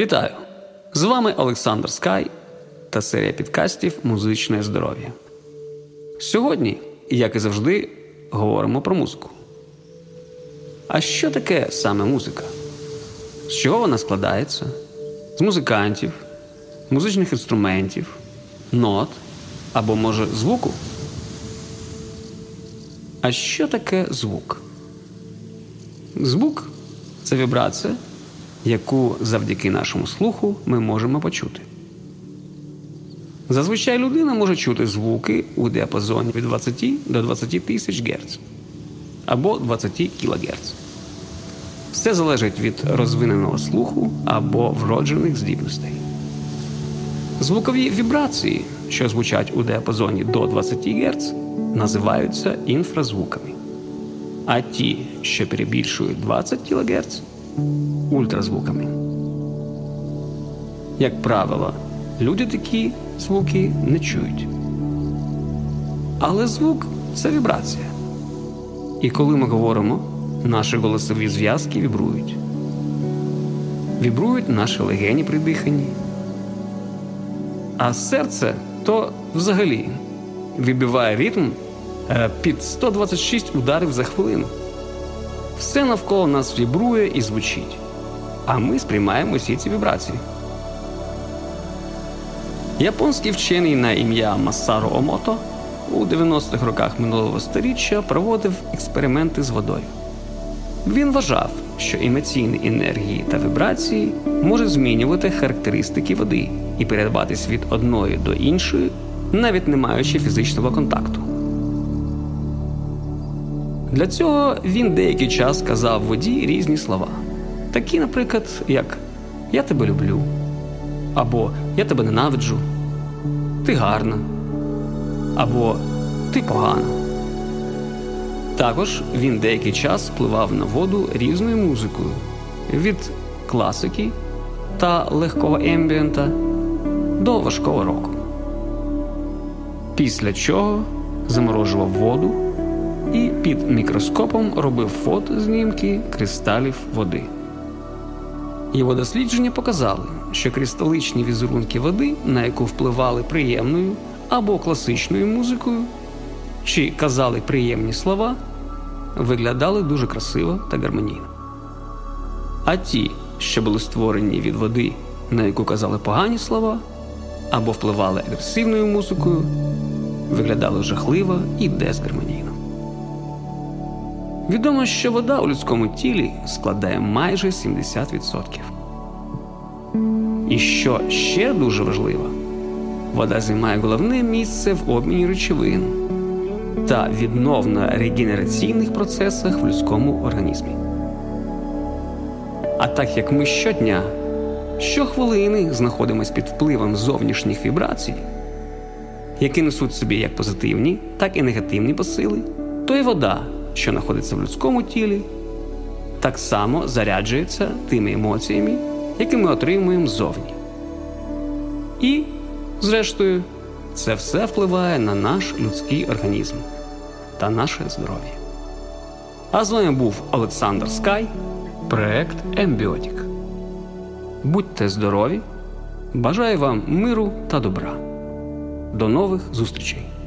Вітаю! З вами Олександр Скай та серія підкастів Музичне здоров'я. Сьогодні, як і завжди, говоримо про музику. А що таке саме музика? З чого вона складається? З музикантів, музичних інструментів, нот або, може, звуку? А що таке звук? Звук це вібрація, яку завдяки нашому слуху ми можемо почути. Зазвичай людина може чути звуки у діапазоні від 20 до 20 тисяч Гц або 20 кГц. Все залежить від розвиненого слуху або вроджених здібностей. Звукові вібрації, що звучать у діапазоні до 20 Гц, називаються інфразвуками. А ті, що перебільшують 20 кГц ультразвуками. Як правило, люди такі звуки не чують. Але звук це вібрація. І коли ми говоримо, наші голосові зв'язки вібрують. Вібрують наші легені при диханні. А серце то взагалі вибиває ритм е, під 126 ударів за хвилину. Все навколо нас вібрує і звучить, а ми сприймаємо всі ці вібрації. Японський вчений на ім'я Масаро Омото у 90-х роках минулого століття проводив експерименти з водою. Він вважав, що емоційні енергії та вібрації можуть змінювати характеристики води і передаватись від одної до іншої, навіть не маючи фізичного контакту. Для цього він деякий час казав воді різні слова, такі, наприклад, як Я тебе люблю або Я тебе ненавиджу, Ти гарна або Ти погана. Також він деякий час впливав на воду різною музикою від класики та легкого ембієнта до важкого року. Після чого заморожував воду і під мікроскопом робив фотознімки кристалів води. Його дослідження показали, що кристаличні візерунки води, на яку впливали приємною або класичною музикою, чи казали приємні слова, виглядали дуже красиво та гармонійно. А ті, що були створені від води, на яку казали погані слова, або впливали агресивною музикою, виглядали жахливо і дезгармонійно. Відомо, що вода у людському тілі складає майже 70%. І що ще дуже важливо, вода займає головне місце в обміні речовин та відновно-регенераційних процесах в людському організмі. А так як ми щодня, щохвилини знаходимося під впливом зовнішніх вібрацій, які несуть собі як позитивні, так і негативні посили, то й вода що знаходиться в людському тілі, так само заряджується тими емоціями, які ми отримуємо ззовні. І, зрештою, це все впливає на наш людський організм та наше здоров'я. А з вами був Олександр Скай, проект Ембіотік. Будьте здорові! Бажаю вам миру та добра. До нових зустрічей!